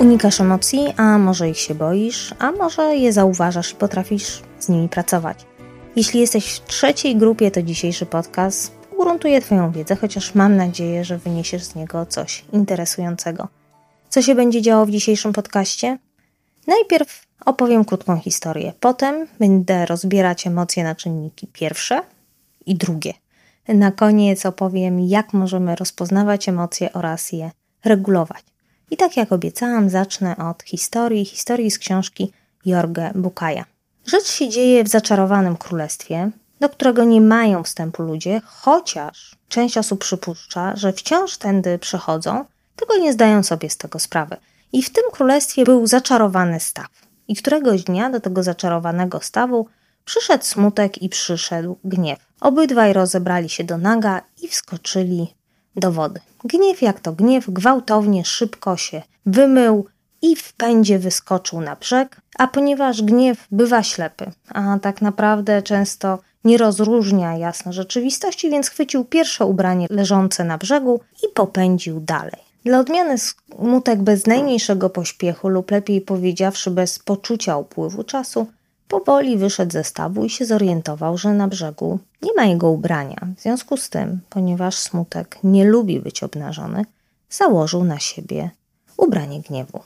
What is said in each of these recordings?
Unikasz emocji, a może ich się boisz, a może je zauważasz i potrafisz z nimi pracować. Jeśli jesteś w trzeciej grupie, to dzisiejszy podcast ugruntuje Twoją wiedzę, chociaż mam nadzieję, że wyniesiesz z niego coś interesującego. Co się będzie działo w dzisiejszym podcaście? Najpierw opowiem krótką historię, potem będę rozbierać emocje na czynniki pierwsze i drugie. Na koniec opowiem, jak możemy rozpoznawać emocje oraz je regulować. I tak jak obiecałam, zacznę od historii, historii z książki Jorge Bukaja. Rzecz się dzieje w zaczarowanym królestwie, do którego nie mają wstępu ludzie, chociaż część osób przypuszcza, że wciąż tędy przechodzą, tylko nie zdają sobie z tego sprawy. I w tym królestwie był zaczarowany staw. I któregoś dnia do tego zaczarowanego stawu przyszedł smutek i przyszedł gniew. Obydwaj rozebrali się do naga i wskoczyli do wody. Gniew jak to gniew gwałtownie, szybko się wymył i w pędzie wyskoczył na brzeg, a ponieważ gniew bywa ślepy, a tak naprawdę często nie rozróżnia jasno rzeczywistości, więc chwycił pierwsze ubranie leżące na brzegu i popędził dalej. Dla odmiany smutek bez najmniejszego pośpiechu lub lepiej powiedziawszy bez poczucia upływu czasu Powoli wyszedł ze stawu i się zorientował, że na brzegu nie ma jego ubrania. W związku z tym, ponieważ smutek nie lubi być obnażony, założył na siebie ubranie gniewu.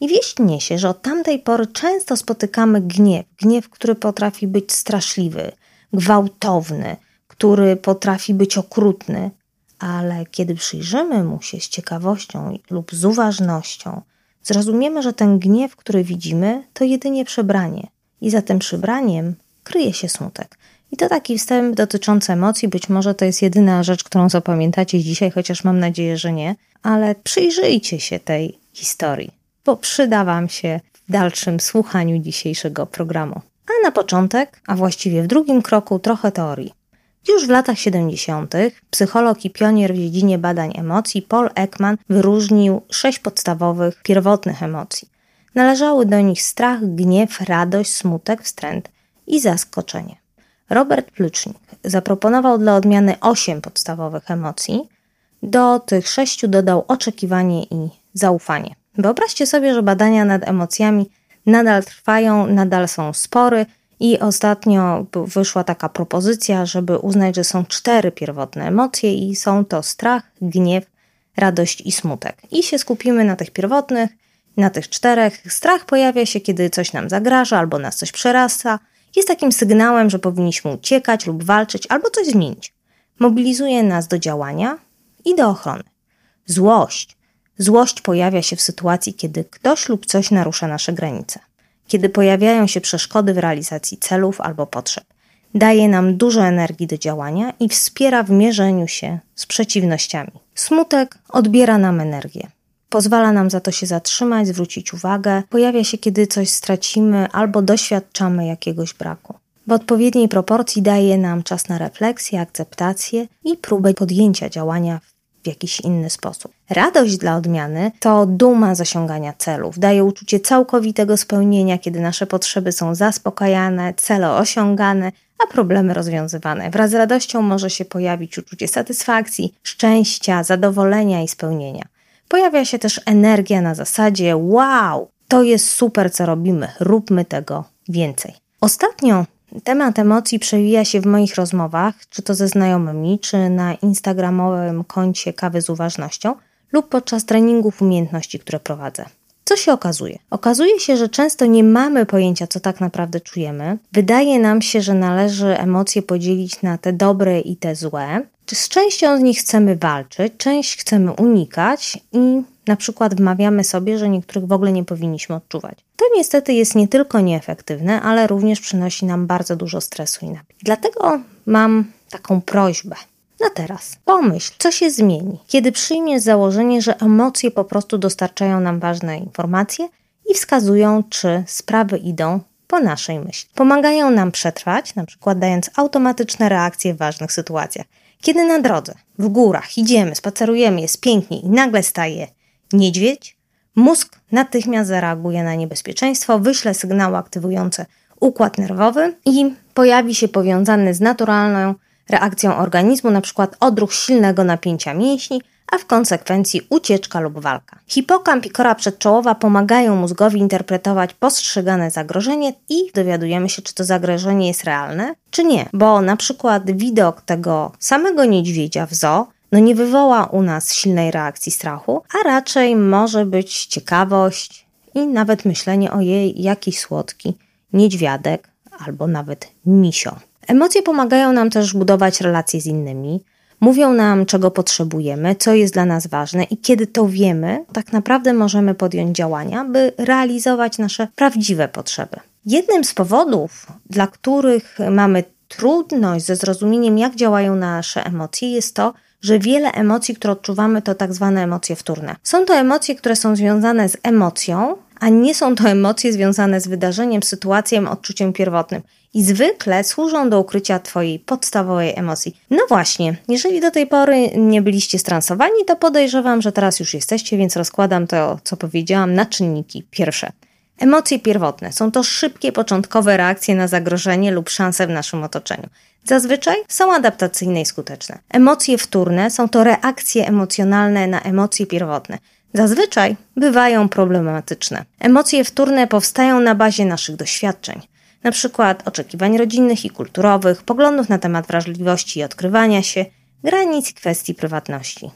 I wieść niesie, że od tamtej pory często spotykamy gniew, gniew, który potrafi być straszliwy, gwałtowny, który potrafi być okrutny, ale kiedy przyjrzymy mu się z ciekawością lub z uważnością, zrozumiemy, że ten gniew, który widzimy, to jedynie przebranie, i za tym przybraniem kryje się smutek. I to taki wstęp dotyczący emocji. Być może to jest jedyna rzecz, którą zapamiętacie dzisiaj, chociaż mam nadzieję, że nie, ale przyjrzyjcie się tej historii, bo przyda Wam się w dalszym słuchaniu dzisiejszego programu. A na początek, a właściwie w drugim kroku, trochę teorii. Już w latach 70. psycholog i pionier w dziedzinie badań emocji Paul Ekman wyróżnił sześć podstawowych, pierwotnych emocji. Należały do nich strach, gniew, radość, smutek, wstręt i zaskoczenie. Robert Plucznik zaproponował dla odmiany osiem podstawowych emocji. Do tych sześciu dodał oczekiwanie i zaufanie. Wyobraźcie sobie, że badania nad emocjami nadal trwają, nadal są spory i ostatnio wyszła taka propozycja, żeby uznać, że są cztery pierwotne emocje i są to strach, gniew, radość i smutek. I się skupimy na tych pierwotnych, na tych czterech strach pojawia się, kiedy coś nam zagraża albo nas coś przerasta. Jest takim sygnałem, że powinniśmy uciekać lub walczyć albo coś zmienić. Mobilizuje nas do działania i do ochrony. Złość. Złość pojawia się w sytuacji, kiedy ktoś lub coś narusza nasze granice, kiedy pojawiają się przeszkody w realizacji celów albo potrzeb. Daje nam dużo energii do działania i wspiera w mierzeniu się z przeciwnościami. Smutek odbiera nam energię. Pozwala nam za to się zatrzymać, zwrócić uwagę. Pojawia się, kiedy coś stracimy albo doświadczamy jakiegoś braku. W odpowiedniej proporcji daje nam czas na refleksję, akceptację i próbę podjęcia działania w jakiś inny sposób. Radość dla odmiany to duma z osiągania celów. Daje uczucie całkowitego spełnienia, kiedy nasze potrzeby są zaspokajane, cele osiągane, a problemy rozwiązywane. Wraz z radością może się pojawić uczucie satysfakcji, szczęścia, zadowolenia i spełnienia. Pojawia się też energia na zasadzie: wow, to jest super, co robimy, róbmy tego więcej. Ostatnio temat emocji przewija się w moich rozmowach, czy to ze znajomymi, czy na instagramowym koncie Kawy z Uważnością, lub podczas treningów umiejętności, które prowadzę. Co się okazuje? Okazuje się, że często nie mamy pojęcia, co tak naprawdę czujemy. Wydaje nam się, że należy emocje podzielić na te dobre i te złe, z częścią z nich chcemy walczyć, część chcemy unikać i na przykład wmawiamy sobie, że niektórych w ogóle nie powinniśmy odczuwać. To niestety jest nie tylko nieefektywne, ale również przynosi nam bardzo dużo stresu i napięcia. Dlatego mam taką prośbę. Na teraz pomyśl, co się zmieni, kiedy przyjmiesz założenie, że emocje po prostu dostarczają nam ważne informacje i wskazują, czy sprawy idą po naszej myśli. Pomagają nam przetrwać, na przykład dając automatyczne reakcje w ważnych sytuacjach. Kiedy na drodze, w górach, idziemy, spacerujemy, jest pięknie i nagle staje niedźwiedź, mózg natychmiast zareaguje na niebezpieczeństwo, wyśle sygnały aktywujące układ nerwowy i pojawi się powiązany z naturalną reakcją organizmu, przykład odruch silnego napięcia mięśni, a w konsekwencji ucieczka lub walka. Hipokamp i kora przedczołowa pomagają mózgowi interpretować postrzegane zagrożenie i dowiadujemy się, czy to zagrożenie jest realne, czy nie. Bo na przykład widok tego samego niedźwiedzia w zoo no nie wywoła u nas silnej reakcji strachu, a raczej może być ciekawość i nawet myślenie o jej jakiś słodki niedźwiadek albo nawet misio. Emocje pomagają nam też budować relacje z innymi, mówią nam, czego potrzebujemy, co jest dla nas ważne, i kiedy to wiemy, tak naprawdę możemy podjąć działania, by realizować nasze prawdziwe potrzeby. Jednym z powodów, dla których mamy trudność ze zrozumieniem, jak działają nasze emocje, jest to, że wiele emocji, które odczuwamy, to tak zwane emocje wtórne. Są to emocje, które są związane z emocją, a nie są to emocje związane z wydarzeniem, sytuacją, odczuciem pierwotnym i zwykle służą do ukrycia Twojej podstawowej emocji. No właśnie, jeżeli do tej pory nie byliście stransowani, to podejrzewam, że teraz już jesteście, więc rozkładam to, co powiedziałam, na czynniki. Pierwsze. Emocje pierwotne są to szybkie, początkowe reakcje na zagrożenie lub szanse w naszym otoczeniu. Zazwyczaj są adaptacyjne i skuteczne. Emocje wtórne są to reakcje emocjonalne na emocje pierwotne. Zazwyczaj bywają problematyczne. Emocje wtórne powstają na bazie naszych doświadczeń, np. oczekiwań rodzinnych i kulturowych, poglądów na temat wrażliwości i odkrywania się, granic i kwestii prywatności.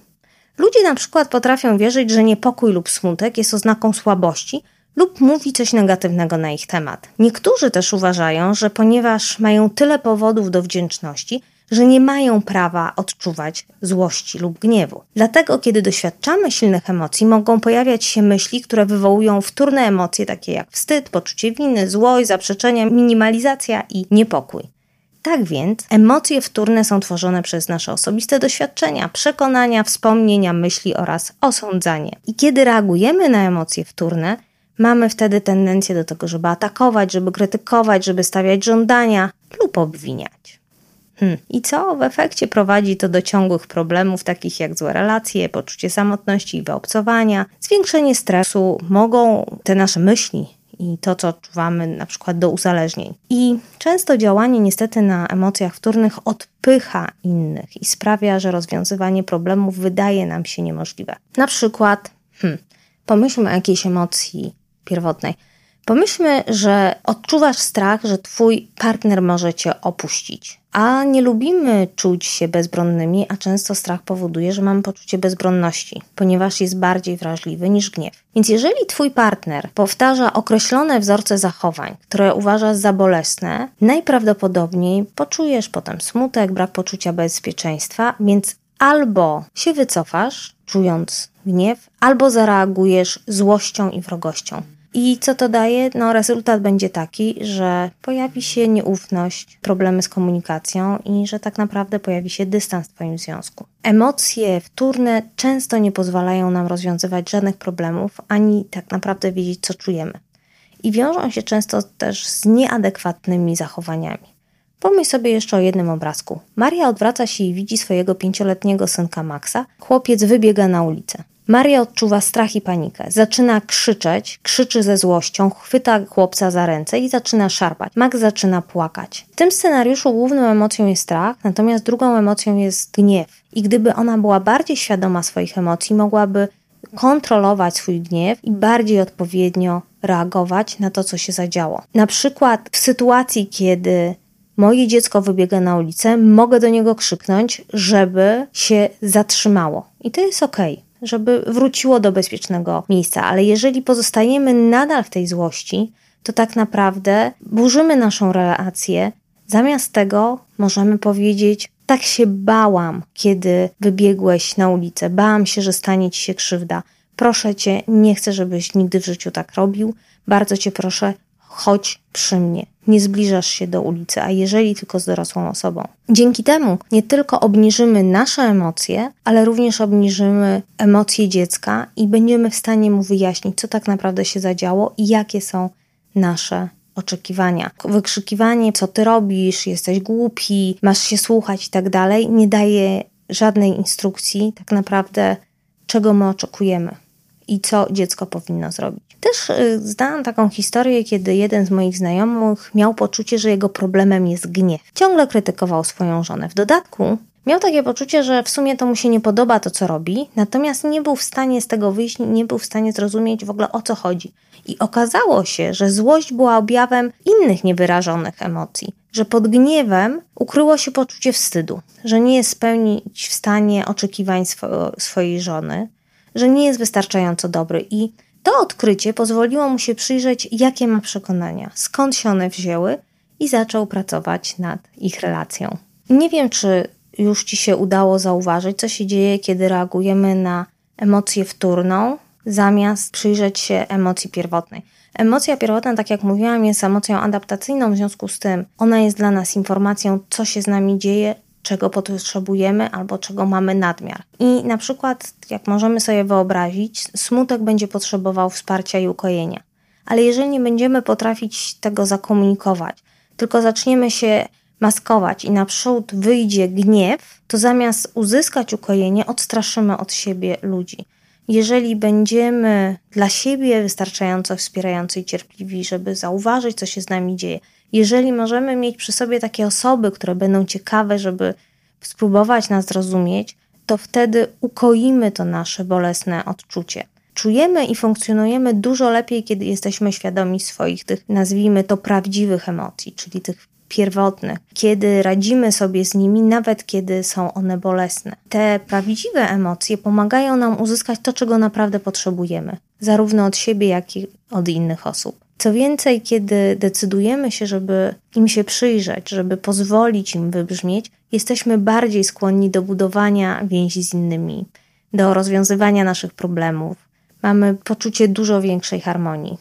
Ludzie na przykład potrafią wierzyć, że niepokój lub smutek jest oznaką słabości lub mówi coś negatywnego na ich temat. Niektórzy też uważają, że ponieważ mają tyle powodów do wdzięczności, że nie mają prawa odczuwać złości lub gniewu. Dlatego, kiedy doświadczamy silnych emocji, mogą pojawiać się myśli, które wywołują wtórne emocje, takie jak wstyd, poczucie winy, złość, zaprzeczenia, minimalizacja i niepokój. Tak więc emocje wtórne są tworzone przez nasze osobiste doświadczenia, przekonania, wspomnienia, myśli oraz osądzanie. I kiedy reagujemy na emocje wtórne, mamy wtedy tendencję do tego, żeby atakować, żeby krytykować, żeby stawiać żądania lub obwiniać. Hmm. I co w efekcie prowadzi to do ciągłych problemów, takich jak złe relacje, poczucie samotności i wyobcowania, zwiększenie stresu, mogą te nasze myśli i to, co odczuwamy na przykład do uzależnień. I często działanie niestety na emocjach wtórnych odpycha innych i sprawia, że rozwiązywanie problemów wydaje nam się niemożliwe. Na przykład, hmm, pomyślmy o jakiejś emocji pierwotnej. Pomyślmy, że odczuwasz strach, że twój partner może cię opuścić. A nie lubimy czuć się bezbronnymi, a często strach powoduje, że mamy poczucie bezbronności, ponieważ jest bardziej wrażliwy niż gniew. Więc jeżeli twój partner powtarza określone wzorce zachowań, które uważasz za bolesne, najprawdopodobniej poczujesz potem smutek, brak poczucia bezpieczeństwa, więc albo się wycofasz, czując gniew, albo zareagujesz złością i wrogością. I co to daje? No, rezultat będzie taki, że pojawi się nieufność, problemy z komunikacją i że tak naprawdę pojawi się dystans w Twoim związku. Emocje wtórne często nie pozwalają nam rozwiązywać żadnych problemów, ani tak naprawdę wiedzieć, co czujemy. I wiążą się często też z nieadekwatnymi zachowaniami. Pomyśl sobie jeszcze o jednym obrazku. Maria odwraca się i widzi swojego pięcioletniego synka Maxa. Chłopiec wybiega na ulicę. Maria odczuwa strach i panikę. Zaczyna krzyczeć, krzyczy ze złością, chwyta chłopca za ręce i zaczyna szarpać. Max zaczyna płakać. W tym scenariuszu główną emocją jest strach, natomiast drugą emocją jest gniew. I gdyby ona była bardziej świadoma swoich emocji, mogłaby kontrolować swój gniew i bardziej odpowiednio reagować na to, co się zadziało. Na przykład w sytuacji, kiedy moje dziecko wybiega na ulicę, mogę do niego krzyknąć, żeby się zatrzymało. I to jest ok żeby wróciło do bezpiecznego miejsca. Ale jeżeli pozostajemy nadal w tej złości, to tak naprawdę burzymy naszą relację. Zamiast tego możemy powiedzieć: Tak się bałam, kiedy wybiegłeś na ulicę. Bałam się, że stanie ci się krzywda. Proszę cię, nie chcę, żebyś nigdy w życiu tak robił. Bardzo cię proszę, chodź przy mnie. Nie zbliżasz się do ulicy, a jeżeli tylko z dorosłą osobą. Dzięki temu nie tylko obniżymy nasze emocje, ale również obniżymy emocje dziecka i będziemy w stanie mu wyjaśnić, co tak naprawdę się zadziało i jakie są nasze oczekiwania. Wykrzykiwanie, co ty robisz, jesteś głupi, masz się słuchać i tak dalej, nie daje żadnej instrukcji, tak naprawdę, czego my oczekujemy i co dziecko powinno zrobić. Też y, znałam taką historię, kiedy jeden z moich znajomych miał poczucie, że jego problemem jest gniew. Ciągle krytykował swoją żonę. W dodatku Miał takie poczucie, że w sumie to mu się nie podoba to, co robi, natomiast nie był w stanie z tego wyjść, nie był w stanie zrozumieć w ogóle o co chodzi. I okazało się, że złość była objawem innych niewyrażonych emocji, że pod gniewem ukryło się poczucie wstydu, że nie jest spełnić w stanie oczekiwań swo swojej żony, że nie jest wystarczająco dobry i to odkrycie pozwoliło mu się przyjrzeć, jakie ma przekonania, skąd się one wzięły i zaczął pracować nad ich relacją. Nie wiem, czy już Ci się udało zauważyć, co się dzieje, kiedy reagujemy na emocję wtórną, zamiast przyjrzeć się emocji pierwotnej. Emocja pierwotna, tak jak mówiłam, jest emocją adaptacyjną, w związku z tym ona jest dla nas informacją, co się z nami dzieje, czego potrzebujemy albo czego mamy nadmiar. I na przykład, jak możemy sobie wyobrazić, smutek będzie potrzebował wsparcia i ukojenia. Ale jeżeli nie będziemy potrafić tego zakomunikować, tylko zaczniemy się maskować i naprzód wyjdzie gniew, to zamiast uzyskać ukojenie, odstraszymy od siebie ludzi. Jeżeli będziemy dla siebie wystarczająco wspierający i cierpliwi, żeby zauważyć, co się z nami dzieje, jeżeli możemy mieć przy sobie takie osoby, które będą ciekawe, żeby spróbować nas zrozumieć, to wtedy ukoimy to nasze bolesne odczucie. Czujemy i funkcjonujemy dużo lepiej, kiedy jesteśmy świadomi swoich tych, nazwijmy to, prawdziwych emocji, czyli tych pierwotnych, kiedy radzimy sobie z nimi, nawet kiedy są one bolesne. Te prawdziwe emocje pomagają nam uzyskać to, czego naprawdę potrzebujemy, zarówno od siebie, jak i od innych osób. Co więcej, kiedy decydujemy się, żeby im się przyjrzeć, żeby pozwolić im wybrzmieć, jesteśmy bardziej skłonni do budowania więzi z innymi, do rozwiązywania naszych problemów. Mamy poczucie dużo większej harmonii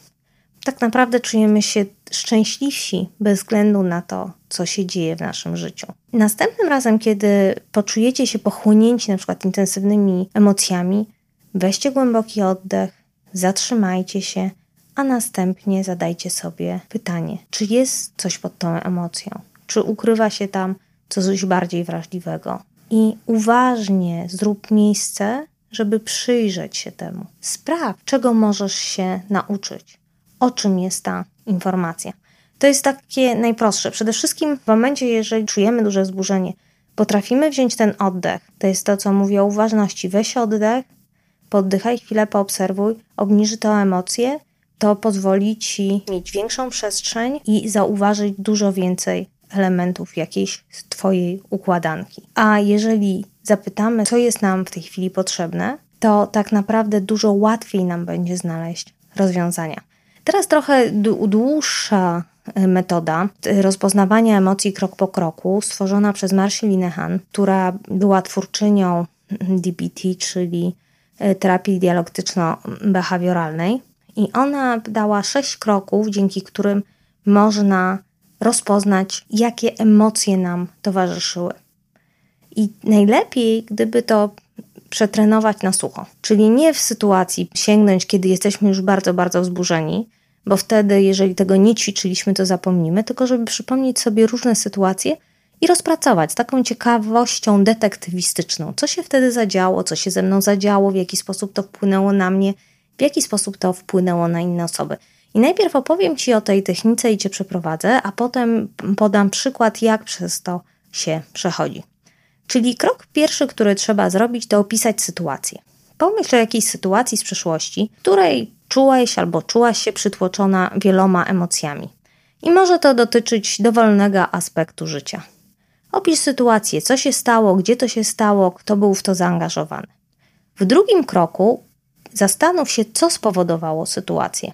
tak naprawdę czujemy się szczęśliwsi bez względu na to, co się dzieje w naszym życiu. Następnym razem, kiedy poczujecie się pochłonięci na przykład intensywnymi emocjami, weźcie głęboki oddech, zatrzymajcie się, a następnie zadajcie sobie pytanie, czy jest coś pod tą emocją, czy ukrywa się tam coś bardziej wrażliwego. I uważnie zrób miejsce, żeby przyjrzeć się temu. Spraw, czego możesz się nauczyć o czym jest ta informacja. To jest takie najprostsze. Przede wszystkim w momencie, jeżeli czujemy duże wzburzenie, potrafimy wziąć ten oddech. To jest to, co mówię o uważności. Weź oddech, poddychaj chwilę, poobserwuj, obniży to emocje, to pozwoli ci mieć większą przestrzeń i zauważyć dużo więcej elementów jakiejś twojej układanki. A jeżeli zapytamy, co jest nam w tej chwili potrzebne, to tak naprawdę dużo łatwiej nam będzie znaleźć rozwiązania. Teraz trochę dłuższa e, metoda rozpoznawania emocji krok po kroku, stworzona przez Marcy Linehan, która była twórczynią DBT, czyli e, terapii dialektyczno-behawioralnej. I ona dała sześć kroków, dzięki którym można rozpoznać, jakie emocje nam towarzyszyły. I najlepiej, gdyby to przetrenować na sucho. Czyli nie w sytuacji sięgnąć, kiedy jesteśmy już bardzo, bardzo wzburzeni, bo wtedy, jeżeli tego nie ćwiczyliśmy, to zapomnimy, tylko żeby przypomnieć sobie różne sytuacje i rozpracować z taką ciekawością detektywistyczną, co się wtedy zadziało, co się ze mną zadziało, w jaki sposób to wpłynęło na mnie, w jaki sposób to wpłynęło na inne osoby. I najpierw opowiem Ci o tej technice i Cię przeprowadzę, a potem podam przykład, jak przez to się przechodzi. Czyli krok pierwszy, który trzeba zrobić, to opisać sytuację. Pomyśl o jakiejś sytuacji z przeszłości, której czułeś albo czułaś się przytłoczona wieloma emocjami. I może to dotyczyć dowolnego aspektu życia. Opisz sytuację, co się stało, gdzie to się stało, kto był w to zaangażowany. W drugim kroku zastanów się, co spowodowało sytuację.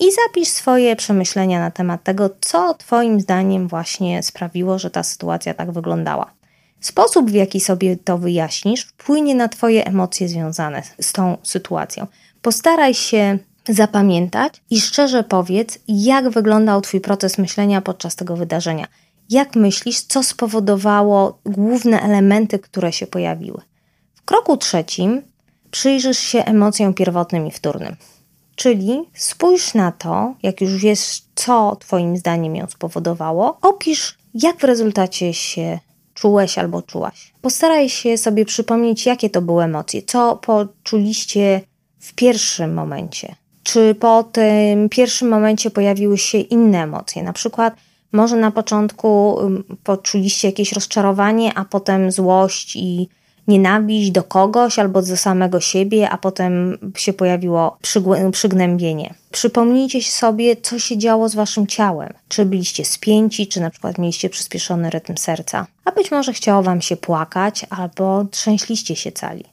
I zapisz swoje przemyślenia na temat tego, co Twoim zdaniem właśnie sprawiło, że ta sytuacja tak wyglądała. Sposób, w jaki sobie to wyjaśnisz, wpłynie na Twoje emocje związane z tą sytuacją. Postaraj się zapamiętać i szczerze powiedz, jak wyglądał Twój proces myślenia podczas tego wydarzenia. Jak myślisz, co spowodowało główne elementy, które się pojawiły? W kroku trzecim przyjrzysz się emocjom pierwotnym i wtórnym. Czyli spójrz na to, jak już wiesz, co Twoim zdaniem ją spowodowało, opisz, jak w rezultacie się czułeś albo czułaś. Postaraj się sobie przypomnieć, jakie to były emocje, co poczuliście w pierwszym momencie. Czy po tym pierwszym momencie pojawiły się inne emocje? Na przykład Może na początku poczuliście jakieś rozczarowanie, a potem złość i nienawiść do kogoś albo do samego siebie, a potem się pojawiło przygnębienie. Przypomnijcie sobie, co się działo z waszym ciałem. Czy byliście spięci, czy na przykład mieliście przyspieszony rytm serca. A być może chciało wam się płakać, albo trzęśliście się cali.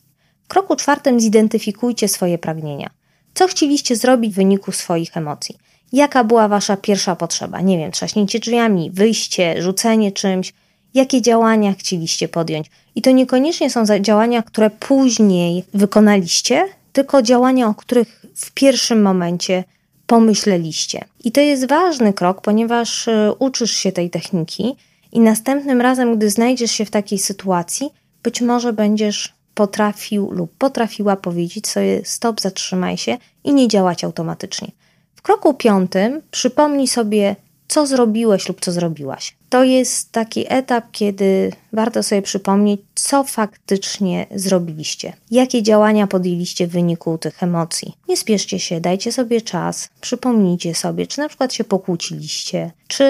W kroku czwartym zidentyfikujcie swoje pragnienia. Co chcieliście zrobić w wyniku swoich emocji? Jaka była wasza pierwsza potrzeba? Nie wiem, trzaśnięcie drzwiami, wyjście, rzucenie czymś. Jakie działania chcieliście podjąć? I to niekoniecznie są działania, które później wykonaliście, tylko działania, o których w pierwszym momencie pomyśleliście. I to jest ważny krok, ponieważ y, uczysz się tej techniki i następnym razem, gdy znajdziesz się w takiej sytuacji, być może będziesz potrafił lub potrafiła powiedzieć sobie stop, zatrzymaj się i nie działać automatycznie. W kroku piątym przypomnij sobie, co zrobiłeś lub co zrobiłaś. To jest taki etap, kiedy warto sobie przypomnieć, co faktycznie zrobiliście, jakie działania podjęliście w wyniku tych emocji. Nie spieszcie się, dajcie sobie czas, przypomnijcie sobie, czy na przykład się pokłóciliście, czy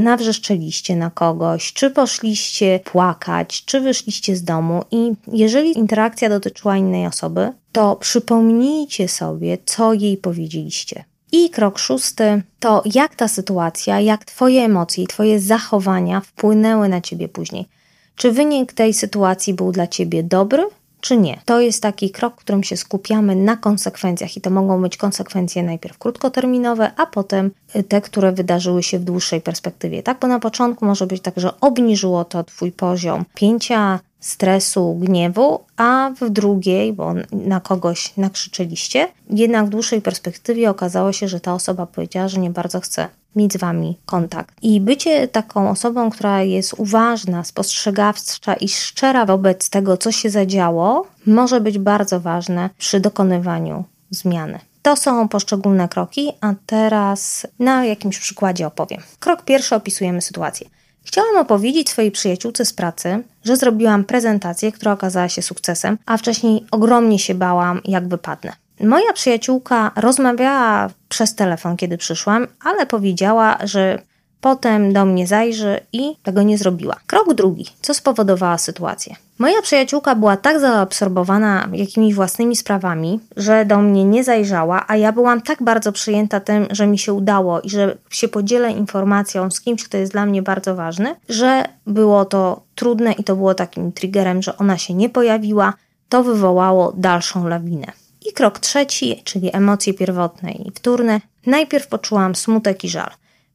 nawrzeszczeliście na kogoś, czy poszliście płakać, czy wyszliście z domu i jeżeli interakcja dotyczyła innej osoby, to przypomnijcie sobie, co jej powiedzieliście. I krok szósty to jak ta sytuacja, jak Twoje emocje i Twoje zachowania wpłynęły na Ciebie później. Czy wynik tej sytuacji był dla Ciebie dobry, czy nie. To jest taki krok, w którym się skupiamy na konsekwencjach i to mogą być konsekwencje najpierw krótkoterminowe, a potem te, które wydarzyły się w dłuższej perspektywie. Tak, bo na początku może być tak, że obniżyło to Twój poziom pięcia, stresu, gniewu, a w drugiej, bo na kogoś nakrzyczyliście, jednak w dłuższej perspektywie okazało się, że ta osoba powiedziała, że nie bardzo chce mieć z wami kontakt. I bycie taką osobą, która jest uważna, spostrzegawcza i szczera wobec tego, co się zadziało, może być bardzo ważne przy dokonywaniu zmiany. To są poszczególne kroki, a teraz na jakimś przykładzie opowiem. Krok pierwszy opisujemy sytuację. Chciałam opowiedzieć swojej przyjaciółce z pracy, że zrobiłam prezentację, która okazała się sukcesem, a wcześniej ogromnie się bałam, jak wypadnę. Moja przyjaciółka rozmawiała przez telefon, kiedy przyszłam, ale powiedziała, że potem do mnie zajrzy i tego nie zrobiła. Krok drugi. Co spowodowała sytuację? Moja przyjaciółka była tak zaabsorbowana jakimiś własnymi sprawami, że do mnie nie zajrzała, a ja byłam tak bardzo przyjęta tym, że mi się udało i że się podzielę informacją z kimś, kto jest dla mnie bardzo ważny, że było to trudne i to było takim triggerem, że ona się nie pojawiła. To wywołało dalszą lawinę. I krok trzeci, czyli emocje pierwotne i wtórne. Najpierw poczułam smutek i żal.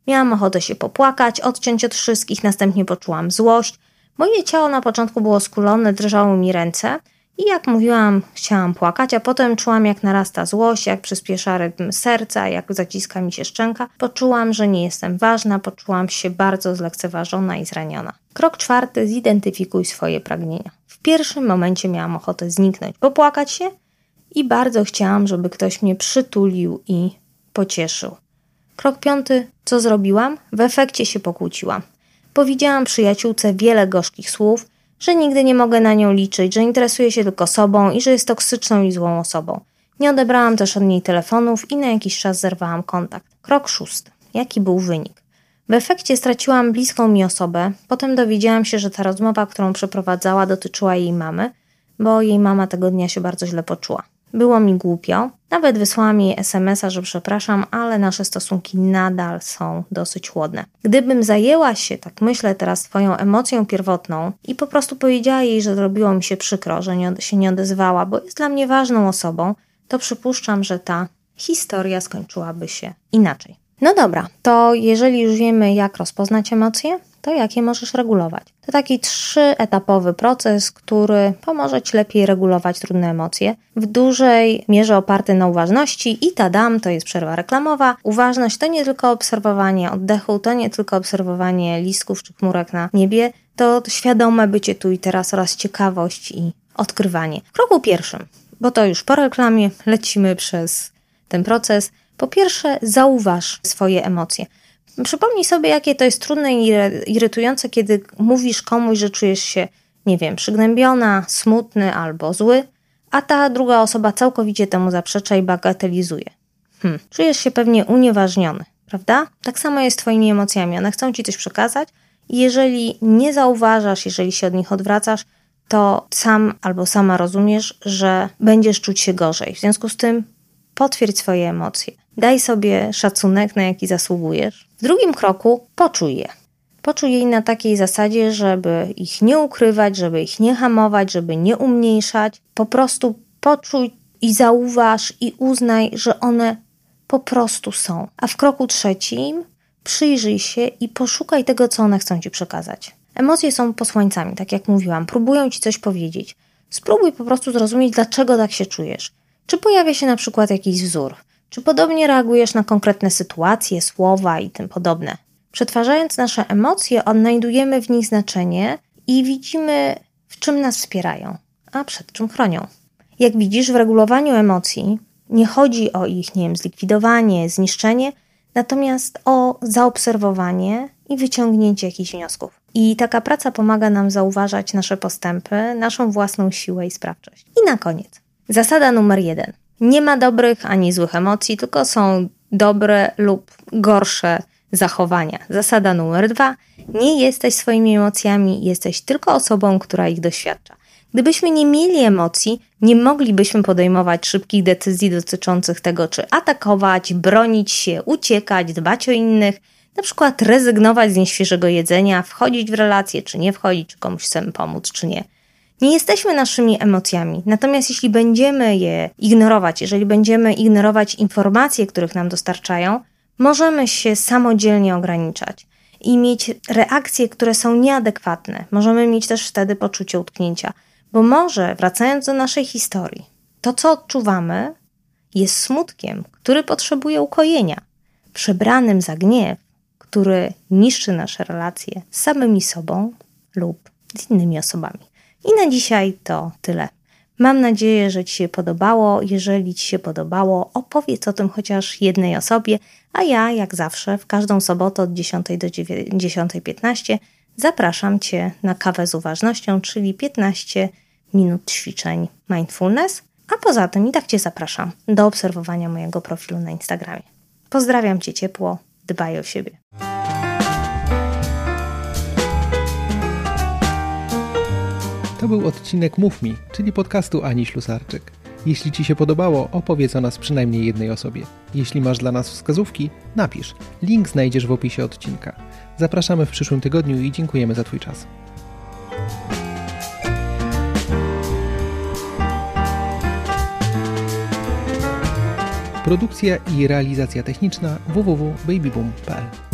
Miałam ochotę się popłakać, odciąć od wszystkich, następnie poczułam złość. Moje ciało na początku było skulone, drżały mi ręce i jak mówiłam, chciałam płakać, a potem czułam jak narasta złość, jak przyspiesza rytm serca, jak zaciska mi się szczęka. Poczułam, że nie jestem ważna, poczułam się bardzo zlekceważona i zraniona. Krok czwarty, zidentyfikuj swoje pragnienia. W pierwszym momencie miałam ochotę zniknąć, popłakać się i bardzo chciałam, żeby ktoś mnie przytulił i pocieszył. Krok piąty, co zrobiłam? W efekcie się pokłóciłam. Powiedziałam przyjaciółce wiele gorzkich słów, że nigdy nie mogę na nią liczyć, że interesuje się tylko sobą i że jest toksyczną i złą osobą. Nie odebrałam też od niej telefonów i na jakiś czas zerwałam kontakt. Krok szósty. Jaki był wynik? W efekcie straciłam bliską mi osobę. Potem dowiedziałam się, że ta rozmowa, którą przeprowadzała, dotyczyła jej mamy, bo jej mama tego dnia się bardzo źle poczuła. Było mi głupio. Nawet wysłałam jej SMS-a, że przepraszam, ale nasze stosunki nadal są dosyć chłodne. Gdybym zajęła się, tak myślę teraz, swoją emocją pierwotną i po prostu powiedziała jej, że zrobiło mi się przykro, że nie, się nie odezwała, bo jest dla mnie ważną osobą, to przypuszczam, że ta historia skończyłaby się inaczej. No dobra, to jeżeli już wiemy, jak rozpoznać emocje, to jak je możesz regulować? To taki trzyetapowy proces, który pomoże Ci lepiej regulować trudne emocje. W dużej mierze oparty na uważności i tadam, to jest przerwa reklamowa. Uważność to nie tylko obserwowanie oddechu, to nie tylko obserwowanie listków czy chmurek na niebie, to świadome bycie tu i teraz oraz ciekawość i odkrywanie. W kroku pierwszym, bo to już po reklamie, lecimy przez ten proces. Po pierwsze, zauważ swoje emocje. Przypomnij sobie, jakie to jest trudne i irytujące, kiedy mówisz komuś, że czujesz się, nie wiem, przygnębiona, smutny albo zły, a ta druga osoba całkowicie temu zaprzecza i bagatelizuje. Hmm. Czujesz się pewnie unieważniony, prawda? Tak samo jest z Twoimi emocjami. One chcą Ci coś przekazać i jeżeli nie zauważasz, jeżeli się od nich odwracasz, to sam albo sama rozumiesz, że będziesz czuć się gorzej. W związku z tym potwierdź swoje emocje. Daj sobie szacunek, na jaki zasługujesz. W drugim kroku poczuj je. Poczuj je na takiej zasadzie, żeby ich nie ukrywać, żeby ich nie hamować, żeby nie umniejszać. Po prostu poczuj i zauważ i uznaj, że one po prostu są. A w kroku trzecim przyjrzyj się i poszukaj tego, co one chcą ci przekazać. Emocje są posłańcami, tak jak mówiłam, próbują ci coś powiedzieć. Spróbuj po prostu zrozumieć, dlaczego tak się czujesz. Czy pojawia się na przykład jakiś wzór? Czy podobnie reagujesz na konkretne sytuacje, słowa i tym podobne? Przetwarzając nasze emocje, odnajdujemy w nich znaczenie i widzimy, w czym nas wspierają, a przed czym chronią. Jak widzisz, w regulowaniu emocji nie chodzi o ich, nie wiem, zlikwidowanie, zniszczenie, natomiast o zaobserwowanie i wyciągnięcie jakichś wniosków. I taka praca pomaga nam zauważać nasze postępy, naszą własną siłę i sprawczość. I na koniec, zasada numer jeden. Nie ma dobrych ani złych emocji, tylko są dobre lub gorsze zachowania. Zasada numer dwa. Nie jesteś swoimi emocjami, jesteś tylko osobą, która ich doświadcza. Gdybyśmy nie mieli emocji, nie moglibyśmy podejmować szybkich decyzji dotyczących tego, czy atakować, bronić się, uciekać, dbać o innych, na przykład rezygnować z nieświeżego jedzenia, wchodzić w relacje, czy nie wchodzić, czy komuś chcemy pomóc, czy nie. Nie jesteśmy naszymi emocjami, natomiast jeśli będziemy je ignorować, jeżeli będziemy ignorować informacje, których nam dostarczają, możemy się samodzielnie ograniczać i mieć reakcje, które są nieadekwatne. Możemy mieć też wtedy poczucie utknięcia, bo może, wracając do naszej historii, to co odczuwamy jest smutkiem, który potrzebuje ukojenia, przebranym za gniew, który niszczy nasze relacje z samymi sobą lub z innymi osobami. I na dzisiaj to tyle. Mam nadzieję, że Ci się podobało. Jeżeli Ci się podobało, opowiedz o tym chociaż jednej osobie, a ja, jak zawsze, w każdą sobotę od 10 do 10.15 zapraszam Cię na kawę z uważnością, czyli 15 minut ćwiczeń mindfulness. A poza tym i tak Cię zapraszam do obserwowania mojego profilu na Instagramie. Pozdrawiam Cię ciepło, dbaj o siebie. To był odcinek Mów Mi, czyli podcastu Ani Ślusarczyk. Jeśli Ci się podobało, opowiedz o nas przynajmniej jednej osobie. Jeśli masz dla nas wskazówki, napisz. Link znajdziesz w opisie odcinka. Zapraszamy w przyszłym tygodniu i dziękujemy za Twój czas. Produkcja i realizacja techniczna www.babyboom.pl